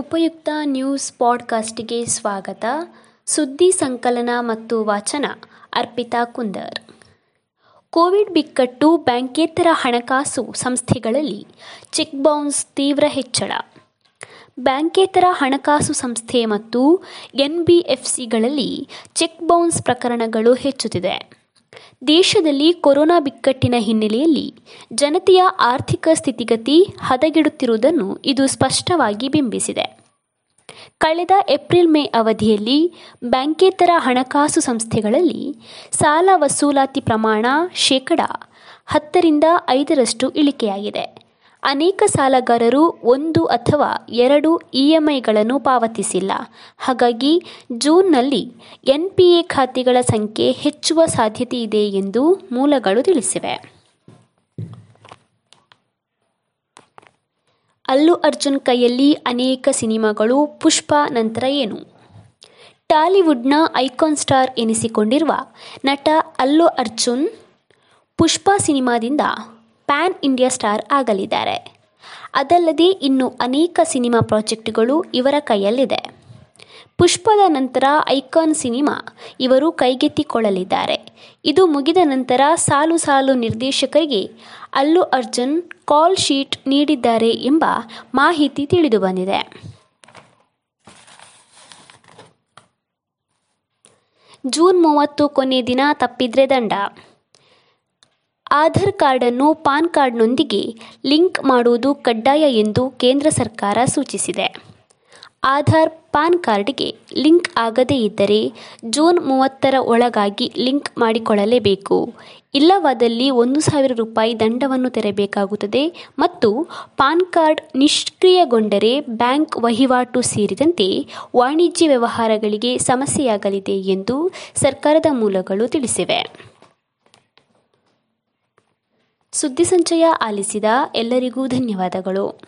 ಉಪಯುಕ್ತ ನ್ಯೂಸ್ ಪಾಡ್ಕಾಸ್ಟ್ಗೆ ಸ್ವಾಗತ. ಸುದ್ದಿ ಸಂಕಲನ ಮತ್ತು ವಾಚನ, ಅರ್ಪಿತಾ ಕುಂದರ್. ಕೋವಿಡ್ ಬಿಕ್ಕಟ್ಟು, ಬ್ಯಾಂಕೇತರ ಹಣಕಾಸು ಸಂಸ್ಥೆಗಳಲ್ಲಿ ಚೆಕ್ ಬೌನ್ಸ್ ತೀವ್ರ ಹೆಚ್ಚಳ. ಬ್ಯಾಂಕೇತರ ಹಣಕಾಸು ಸಂಸ್ಥೆ ಮತ್ತು ಎನ್ಬಿಎಫ್ಸಿಗಳಲ್ಲಿ ಚೆಕ್ ಬೌನ್ಸ್ ಪ್ರಕರಣಗಳು ಹೆಚ್ಚುತ್ತಿದೆ. ದೇಶದಲ್ಲಿ ಕೊರೋನಾ ಬಿಕ್ಕಟ್ಟಿನ ಹಿನ್ನೆಲೆಯಲ್ಲಿ ಜನತೆಯ ಆರ್ಥಿಕ ಸ್ಥಿತಿಗತಿ ಹದಗೆಡುತ್ತಿರುವುದನ್ನು ಇದು ಸ್ಪಷ್ಟವಾಗಿ ಬಿಂಬಿಸಿದೆ. ಕಳೆದ ಏಪ್ರಿಲ್ ಮೇ ಅವಧಿಯಲ್ಲಿ ಬ್ಯಾಂಕೇತರ ಹಣಕಾಸು ಸಂಸ್ಥೆಗಳಲ್ಲಿ ಸಾಲ ವಸೂಲಾತಿ ಪ್ರಮಾಣ ಶೇಕಡ ಹತ್ತರಿಂದ ಐದರಷ್ಟು ಇಳಿಕೆಯಾಗಿದೆ. ಅನೇಕ ಸಾಲಗಾರರು ಒಂದು ಅಥವಾ ಎರಡು ಇಎಂಐಗಳನ್ನು ಪಾವತಿಸಿಲ್ಲ. ಹಾಗಾಗಿ ಜೂನ್ನಲ್ಲಿ ಎನ್ಪಿಎ ಖಾತೆಗಳ ಸಂಖ್ಯೆ ಹೆಚ್ಚುವ ಸಾಧ್ಯತೆ ಇದೆ ಎಂದು ಮೂಲಗಳು ತಿಳಿಸಿವೆ. ಅಲ್ಲು ಅರ್ಜುನ್ ಕೈಯಲ್ಲಿ ಅನೇಕ ಸಿನಿಮಾಗಳು ಪುಷ್ಪ ನಂತರ ಏನು? ಟಾಲಿವುಡ್ನ ಐಕಾನ್ ಸ್ಟಾರ್ ಎನಿಸಿಕೊಂಡಿರುವ ನಟ ಅಲ್ಲು ಅರ್ಜುನ್ ಪುಷ್ಪ ಸಿನಿಮಾದಿಂದ ಪ್ಯಾನ್ ಇಂಡಿಯಾ ಸ್ಟಾರ್ ಆಗಲಿದ್ದಾರೆ. ಅದಲ್ಲದೆ ಇನ್ನು ಅನೇಕ ಸಿನಿಮಾ ಪ್ರಾಜೆಕ್ಟ್ಗಳು ಇವರ ಕೈಯಲ್ಲಿದೆ. ಪುಷ್ಪದ ನಂತರ ಐಕಾನ್ ಸಿನಿಮಾ ಇವರು ಕೈಗೆತ್ತಿಕೊಳ್ಳಲಿದ್ದಾರೆ. ಇದು ಮುಗಿದ ನಂತರ ಸಾಲು ಸಾಲು ನಿರ್ದೇಶಕರಿಗೆ ಅಲ್ಲು ಅರ್ಜುನ್ ಕಾಲ್ ಶೀಟ್ ನೀಡಿದ್ದಾರೆ ಎಂಬ ಮಾಹಿತಿ ತಿಳಿದುಬಂದಿದೆ ಜೂನ್ ಮೂವತ್ತು ಕೊನೆ ದಿನ ತಪ್ಪಿದ್ರೆ ದಂಡ. ಆಧಾರ್ ಕಾರ್ಡನ್ನು ಪಾನ್ ಕಾರ್ಡ್ನೊಂದಿಗೆ ಲಿಂಕ್ ಮಾಡುವುದು ಕಡ್ಡಾಯ ಎಂದು ಕೇಂದ್ರ ಸರ್ಕಾರ ಸೂಚಿಸಿದೆ. ಆಧಾರ್ ಪಾನ್ ಕಾರ್ಡ್ಗೆ ಲಿಂಕ್ ಆಗದೇ ಇದ್ದರೆ ಜೂನ್ ಮೂವತ್ತರ ಒಳಗಾಗಿ ಲಿಂಕ್ ಮಾಡಿಕೊಳ್ಳಲೇಬೇಕು. ಇಲ್ಲವಾದಲ್ಲಿ ಒಂದು ಸಾವಿರ ರೂಪಾಯಿ ದಂಡವನ್ನು ತೆರಬೇಕಾಗುತ್ತದೆ ಮತ್ತು ಪಾನ್ ಕಾರ್ಡ್ ನಿಷ್ಕ್ರಿಯಗೊಂಡರೆ ಬ್ಯಾಂಕ್ ವಹಿವಾಟು ಸೇರಿದಂತೆ ವಾಣಿಜ್ಯ ವ್ಯವಹಾರಗಳಿಗೆ ಸಮಸ್ಯೆಯಾಗಲಿದೆ ಎಂದು ಸರ್ಕಾರದ ಮೂಲಗಳು ತಿಳಿಸಿವೆ. ಸುದ್ದಿ ಸಂಚಯ ಆಲಿಸಿದ ಎಲ್ಲರಿಗೂ ಧನ್ಯವಾದಗಳು.